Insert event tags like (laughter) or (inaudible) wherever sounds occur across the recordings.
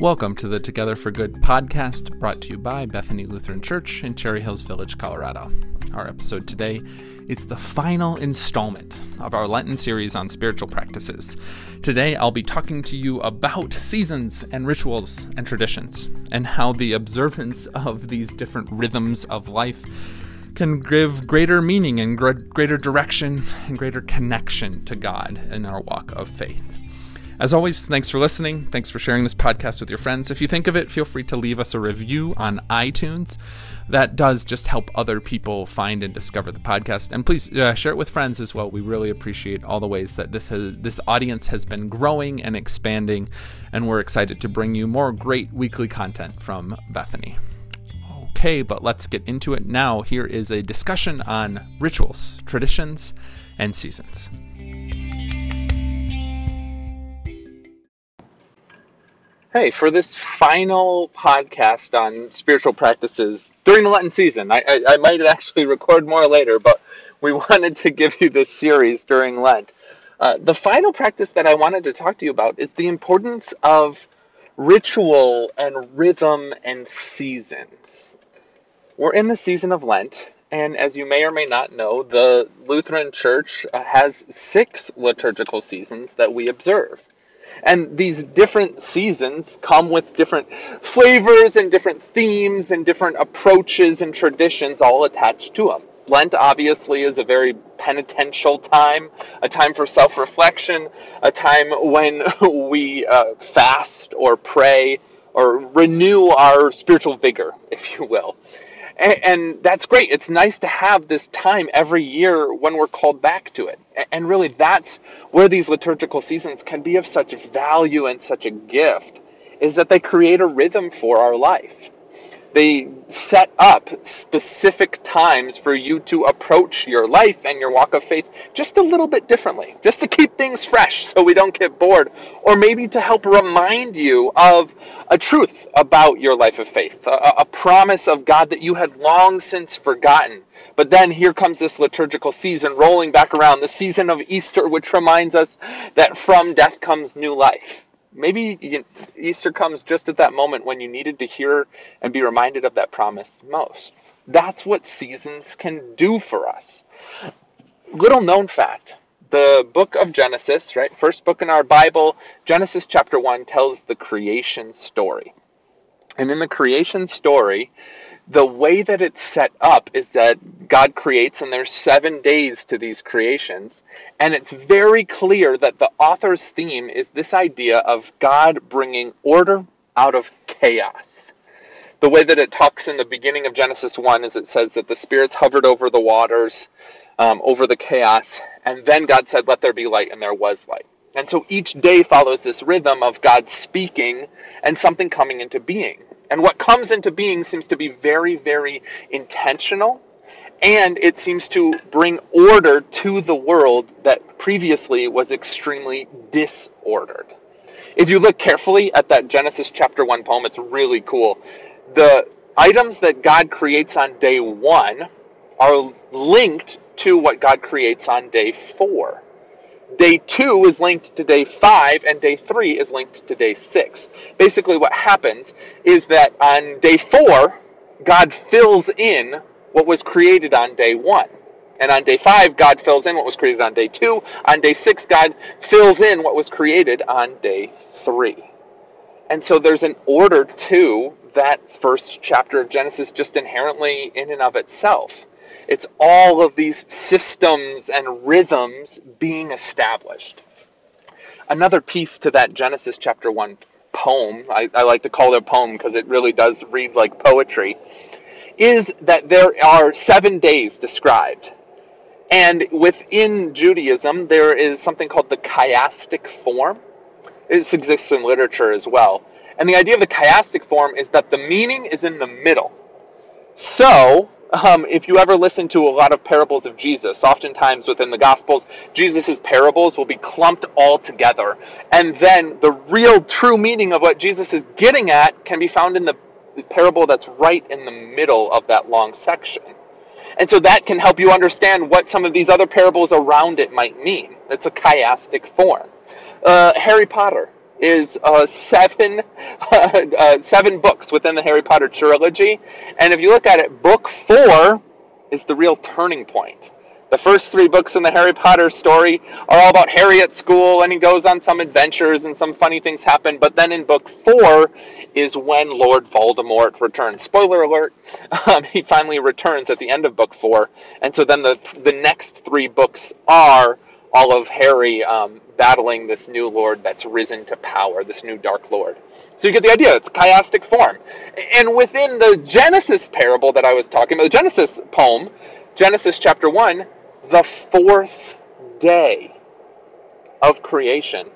Welcome to the Together for Good podcast brought to you by Bethany Lutheran Church in Cherry Hills Village, Colorado. Our episode today is the final installment of our Lenten series on spiritual practices. Today I'll be talking to you about seasons and rituals and traditions and how the observance of these different rhythms of life can give greater meaning and greater direction and greater connection to God in our walk of faith. As always, thanks for listening. Thanks for sharing this podcast with your friends. If you think of it, feel free to leave us a review on iTunes. That does just help other people find and discover the podcast. And please uh, share it with friends as well. We really appreciate all the ways that this has, this audience has been growing and expanding, and we're excited to bring you more great weekly content from Bethany. Okay, but let's get into it now. Here is a discussion on rituals, traditions, and seasons. Hey, for this final podcast on spiritual practices during the Lenten season, I, I, I, might actually record more later, but we (laughs) wanted to give you this series during Lent. Uh, the final practice that I wanted to talk to you about is the importance of ritual and rhythm and seasons. We're in the season of Lent, and as you may or may not know, the Lutheran Church has six liturgical seasons that we observe. And these different seasons come with different flavors and different themes and different approaches and traditions all attached to them. Lent obviously is a very penitential time, a time for self reflection, a time when (laughs) we uh, fast or pray or renew our spiritual vigor, if you will. And, that's great. It's nice to have this time every year when we're called back to it. And really, that's where these liturgical seasons can be of such value and such a gift, is that they create a rhythm for our life. They set up specific times for you to approach your life and your walk of faith just a little bit differently, just to keep things fresh so we don't get bored, or maybe to help remind you of a truth about your life of faith, a, a promise of God that you had long since forgotten. But then here comes this liturgical season rolling back around, the season of Easter, which reminds us that from death comes new life maybe Easter comes just at that moment when you needed to hear and be reminded of that promise most. That's what seasons can do for us. Little known fact the book of Genesis, right? First book in our Bible, Genesis chapter 1 tells the creation story. And in the creation story, the way that it's set up is that God creates, and there's seven days to these creations. And it's very clear that the author's theme is this idea of God bringing order out of chaos. The way that it talks in the beginning of Genesis 1 is it says that the spirits hovered over the waters, um, over the chaos, and then God said, Let there be light, and there was light. And so each day follows this rhythm of God speaking and something coming into being. And what comes into being seems to be very, very intentional, and it seems to bring order to the world that previously was extremely disordered. If you look carefully at that Genesis chapter 1 poem, it's really cool. The items that God creates on day 1 are linked to what God creates on day 4. Day two is linked to day five, and day three is linked to day six. Basically, what happens is that on day four, God fills in what was created on day one. And on day five, God fills in what was created on day two. On day six, God fills in what was created on day three. And so there's an order to that first chapter of Genesis just inherently in and of itself. It's all of these systems and rhythms being established. Another piece to that Genesis chapter 1 poem, I, I like to call it a poem because it really does read like poetry, is that there are seven days described. And within Judaism, there is something called the chiastic form. This exists in literature as well. And the idea of the chiastic form is that the meaning is in the middle. So, um, if you ever listen to a lot of parables of Jesus, oftentimes within the Gospels, Jesus' parables will be clumped all together. And then the real true meaning of what Jesus is getting at can be found in the parable that's right in the middle of that long section. And so that can help you understand what some of these other parables around it might mean. It's a chiastic form. Uh, Harry Potter. Is uh, seven uh, (laughs) uh, seven books within the Harry Potter trilogy, and if you look at it, book four is the real turning point. The first three books in the Harry Potter story are all about Harry at school, and he goes on some adventures, and some funny things happen. But then in book four is when Lord Voldemort returns. Spoiler alert: (laughs) um, he finally returns at the end of book four, and so then the the next three books are all of Harry um, battling this new Lord that's risen to power, this new Dark Lord. So you get the idea. It's chiastic form, and within the Genesis parable that I was talking about, the Genesis poem, Genesis chapter one the fourth day of creation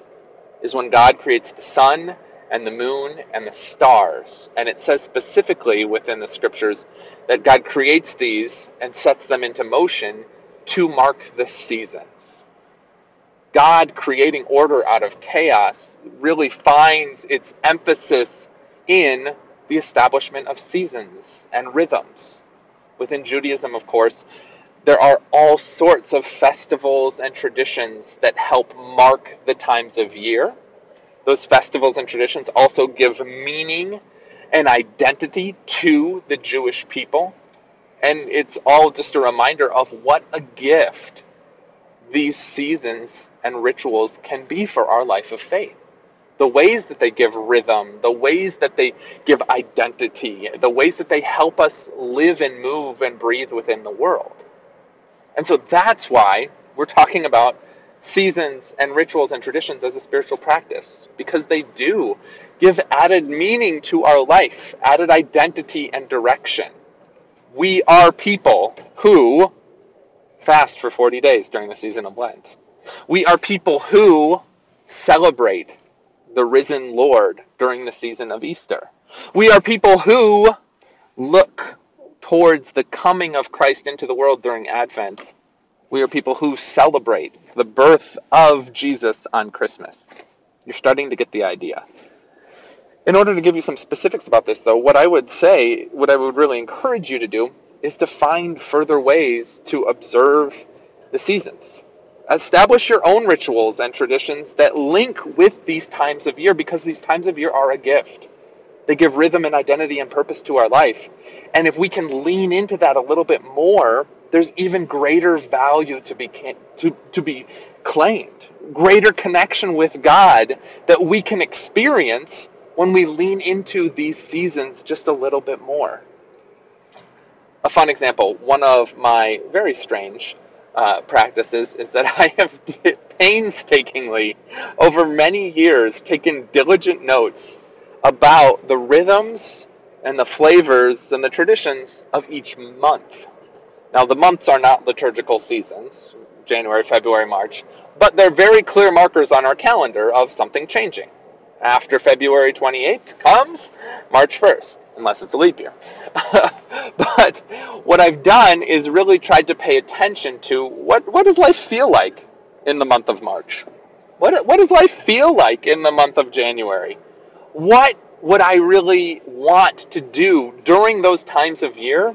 is when God creates the sun and the moon and the stars. And it says specifically within the scriptures that God creates these and sets them into motion to mark the seasons. God creating order out of chaos really finds its emphasis in the establishment of seasons and rhythms. Within Judaism, of course, there are all sorts of festivals and traditions that help mark the times of year. Those festivals and traditions also give meaning and identity to the Jewish people. And it's all just a reminder of what a gift these seasons and rituals can be for our life of faith. The ways that they give rhythm, the ways that they give identity, the ways that they help us live and move and breathe within the world. And so that's why we're talking about seasons and rituals and traditions as a spiritual practice, because they do give added meaning to our life, added identity and direction. We are people who fast for 40 days during the season of Lent. We are people who celebrate the risen Lord during the season of Easter. We are people who look towards the coming of Christ into the world during Advent. We are people who celebrate the birth of Jesus on Christmas. You're starting to get the idea. In order to give you some specifics about this, though, what I would say, what I would really encourage you to do, is to find further ways to observe the seasons. Establish your own rituals and traditions that link with these times of year because these times of year are a gift. They give rhythm and identity and purpose to our life. And if we can lean into that a little bit more, there's even greater value to be to, to be claimed, greater connection with God that we can experience when we lean into these seasons just a little bit more. A fun example, one of my very strange uh, practices is that (laughs) I have painstakingly, over many years, taken diligent notes about the rhythms and the flavors and the traditions of each month. Now, the months are not liturgical seasons January, February, March but they're very clear markers on our calendar of something changing. After February 28th comes March 1st, unless it's a leap year. (laughs) (laughs) but what I've done is really tried to pay attention to what, what does life feel like in the month of March? What, what does life feel like in the month of January? What would I really want to do during those times of year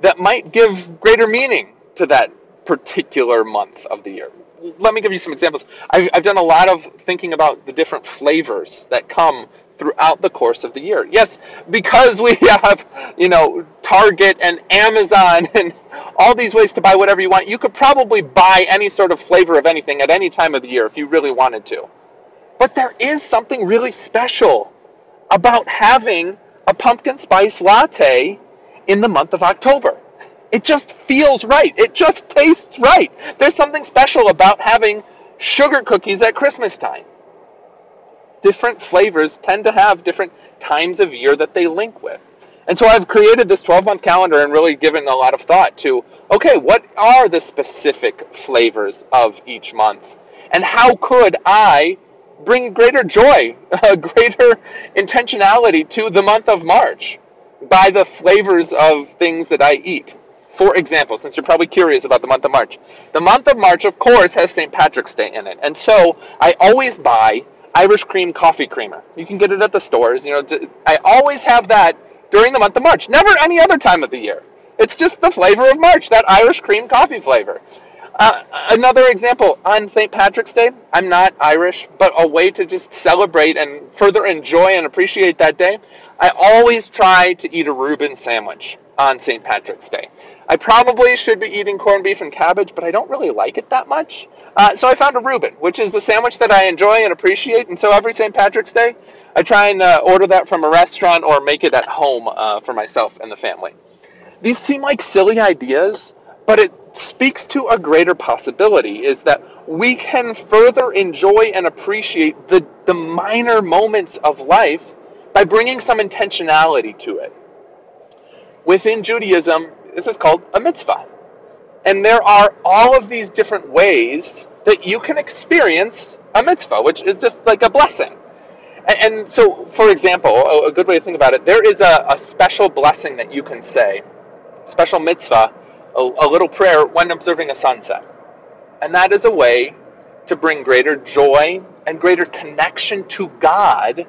that might give greater meaning to that particular month of the year? Let me give you some examples. I've, I've done a lot of thinking about the different flavors that come throughout the course of the year. Yes, because we (laughs) have, you know, Target and Amazon and all these ways to buy whatever you want, you could probably buy any sort of flavor of anything at any time of the year if you really wanted to. But there is something really special about having a pumpkin spice latte in the month of October. It just feels right. It just tastes right. There's something special about having sugar cookies at Christmas time. Different flavors tend to have different times of year that they link with. And so I've created this 12 month calendar and really given a lot of thought to okay, what are the specific flavors of each month? And how could I bring greater joy, (laughs) a greater intentionality to the month of March by the flavors of things that I eat. For example, since you're probably curious about the month of March, the month of March, of course, has St. Patrick's Day in it. And so I always buy Irish cream coffee creamer. You can get it at the stores. You know, I always have that during the month of March, never any other time of the year. It's just the flavor of March, that Irish cream coffee flavor. Uh, another example on St. Patrick's Day, I'm not Irish, but a way to just celebrate and further enjoy and appreciate that day, I always try to eat a Reuben sandwich on St. Patrick's Day. I probably should be eating corned beef and cabbage, but I don't really like it that much. Uh, so I found a Reuben, which is a sandwich that I enjoy and appreciate. And so every St. Patrick's Day, I try and uh, order that from a restaurant or make it at home uh, for myself and the family. These seem like silly ideas, but it speaks to a greater possibility is that we can further enjoy and appreciate the, the minor moments of life by bringing some intentionality to it. Within Judaism, this is called a mitzvah. And there are all of these different ways that you can experience a mitzvah, which is just like a blessing. And, and so, for example, a, good way to think about it, there is a, a special blessing that you can say, special mitzvah, a, a little prayer when observing a sunset. And that is a way to bring greater joy and greater connection to God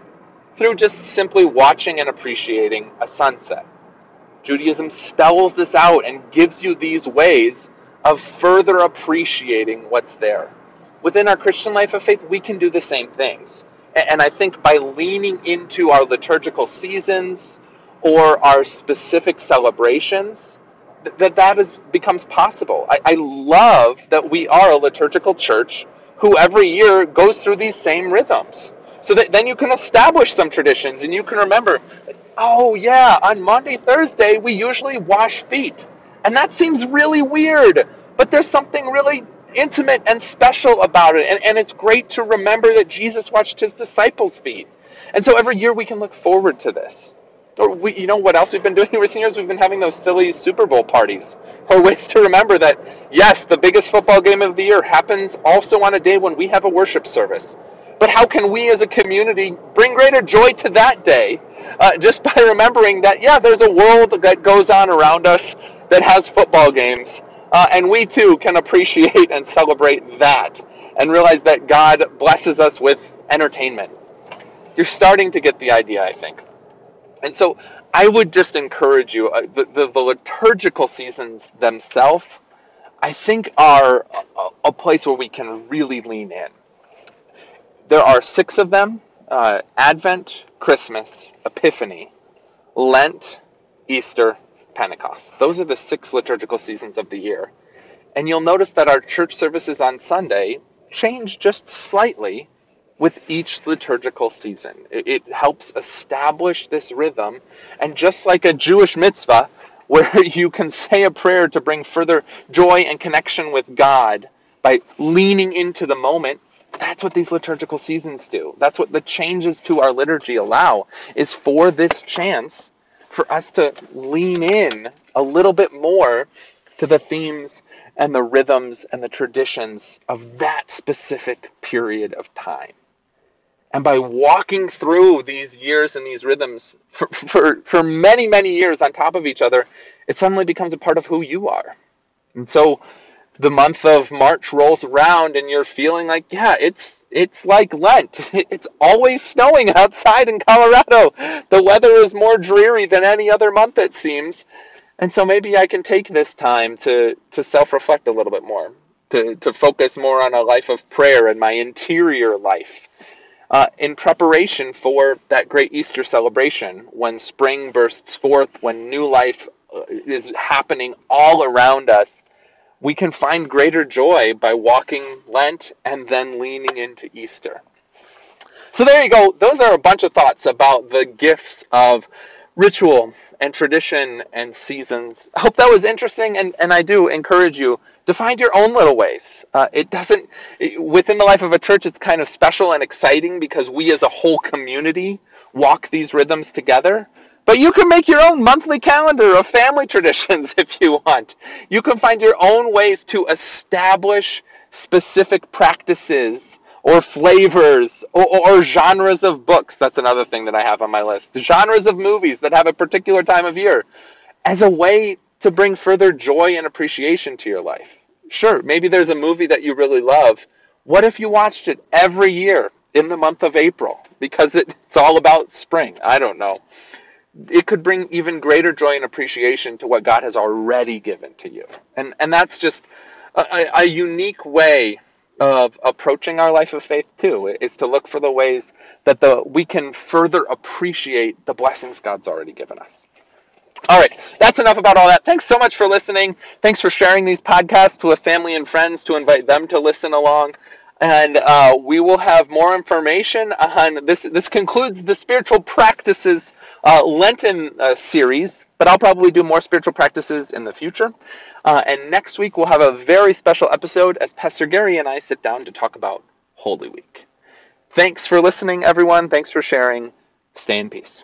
through just simply watching and appreciating a sunset. Judaism spells this out and gives you these ways of further appreciating what's there. Within our Christian life of faith, we can do the same things. And I think by leaning into our liturgical seasons or our specific celebrations, that that is, becomes possible. I, I love that we are a liturgical church who every year goes through these same rhythms. So that then you can establish some traditions and you can remember oh yeah, on Maundy, Thursday, we usually wash feet. And that seems really weird, but there's something really intimate and special about it. And, and it's great to remember that Jesus washed his disciples' feet. And so every year we can look forward to this. Or we, you know what else we've been doing recent years? We've been having those silly Super Bowl parties, or ways to remember that yes, the biggest football game of the year happens also on a day when we have a worship service. But how can we as a community bring greater joy to that day uh, just by remembering that, yeah, there's a world that goes on around us that has football games. Uh, and we too can appreciate and celebrate that and realize that God blesses us with entertainment. You're starting to get the idea, I think. And so I would just encourage you, uh, the, the, the, liturgical seasons themselves, I think, are a, a, place where we can really lean in. There are six of them uh, Advent, Christmas, Epiphany, Lent, Easter, Pentecost. Those are the six liturgical seasons of the year. And you'll notice that our church services on Sunday change just slightly with each liturgical season. It, it, helps establish this rhythm. And just like a Jewish mitzvah, (laughs) where you can say a prayer to bring further joy and connection with God by leaning into the moment, that's what these liturgical seasons do. That's what the changes to our liturgy allow, is for this chance for us to lean in a little bit more to the themes and the rhythms and the traditions of that specific period of time. And by walking through these years and these rhythms for, for, for many, many years on top of each other, it suddenly becomes a part of who you are. And so the month of March rolls around and you're feeling like, yeah, it's it's like Lent. (laughs) It's always snowing outside in Colorado. The weather is more dreary than any other month it seems. And so maybe I can take this time to to self-reflect a little bit more, to to focus more on a life of prayer and my interior life. Uh, in preparation for that great Easter celebration, when spring bursts forth, when new life uh, is happening all around us, we can find greater joy by walking Lent and then leaning into Easter. So there you go. Those are a bunch of thoughts about the gifts of ritual and tradition and seasons. I hope that was interesting, and, and I do encourage you to find your own little ways. Uh, it doesn't, it, within the life of a church, it's kind of special and exciting because we as a whole community walk these rhythms together. But you can make your own monthly calendar of family (laughs) traditions if you want. You can find your own ways to establish specific practices or flavors or, or, genres of books. That's another thing that I have on my list. Genres of movies that have a particular time of year as a way to bring further joy and appreciation to your life. Sure, maybe there's a movie that you really love. What if you watched it every year in the month of April because it's all about spring? I don't know it could bring even greater joy and appreciation to what God has already given to you. And and that's just a, a unique way of approaching our life of faith too is to look for the ways that the we can further appreciate the blessings God's already given us. All right, that's enough about all that. Thanks so much for listening. Thanks for sharing these podcasts with family and friends to invite them to listen along. And uh, we will have more information on this. This concludes the spiritual practices uh, Lenten uh, series, but I'll probably do more spiritual practices in the future. Uh, and next week we'll have a very special episode as Pastor Gary and I sit down to talk about Holy Week. Thanks for listening, everyone. Thanks for sharing. Stay in peace.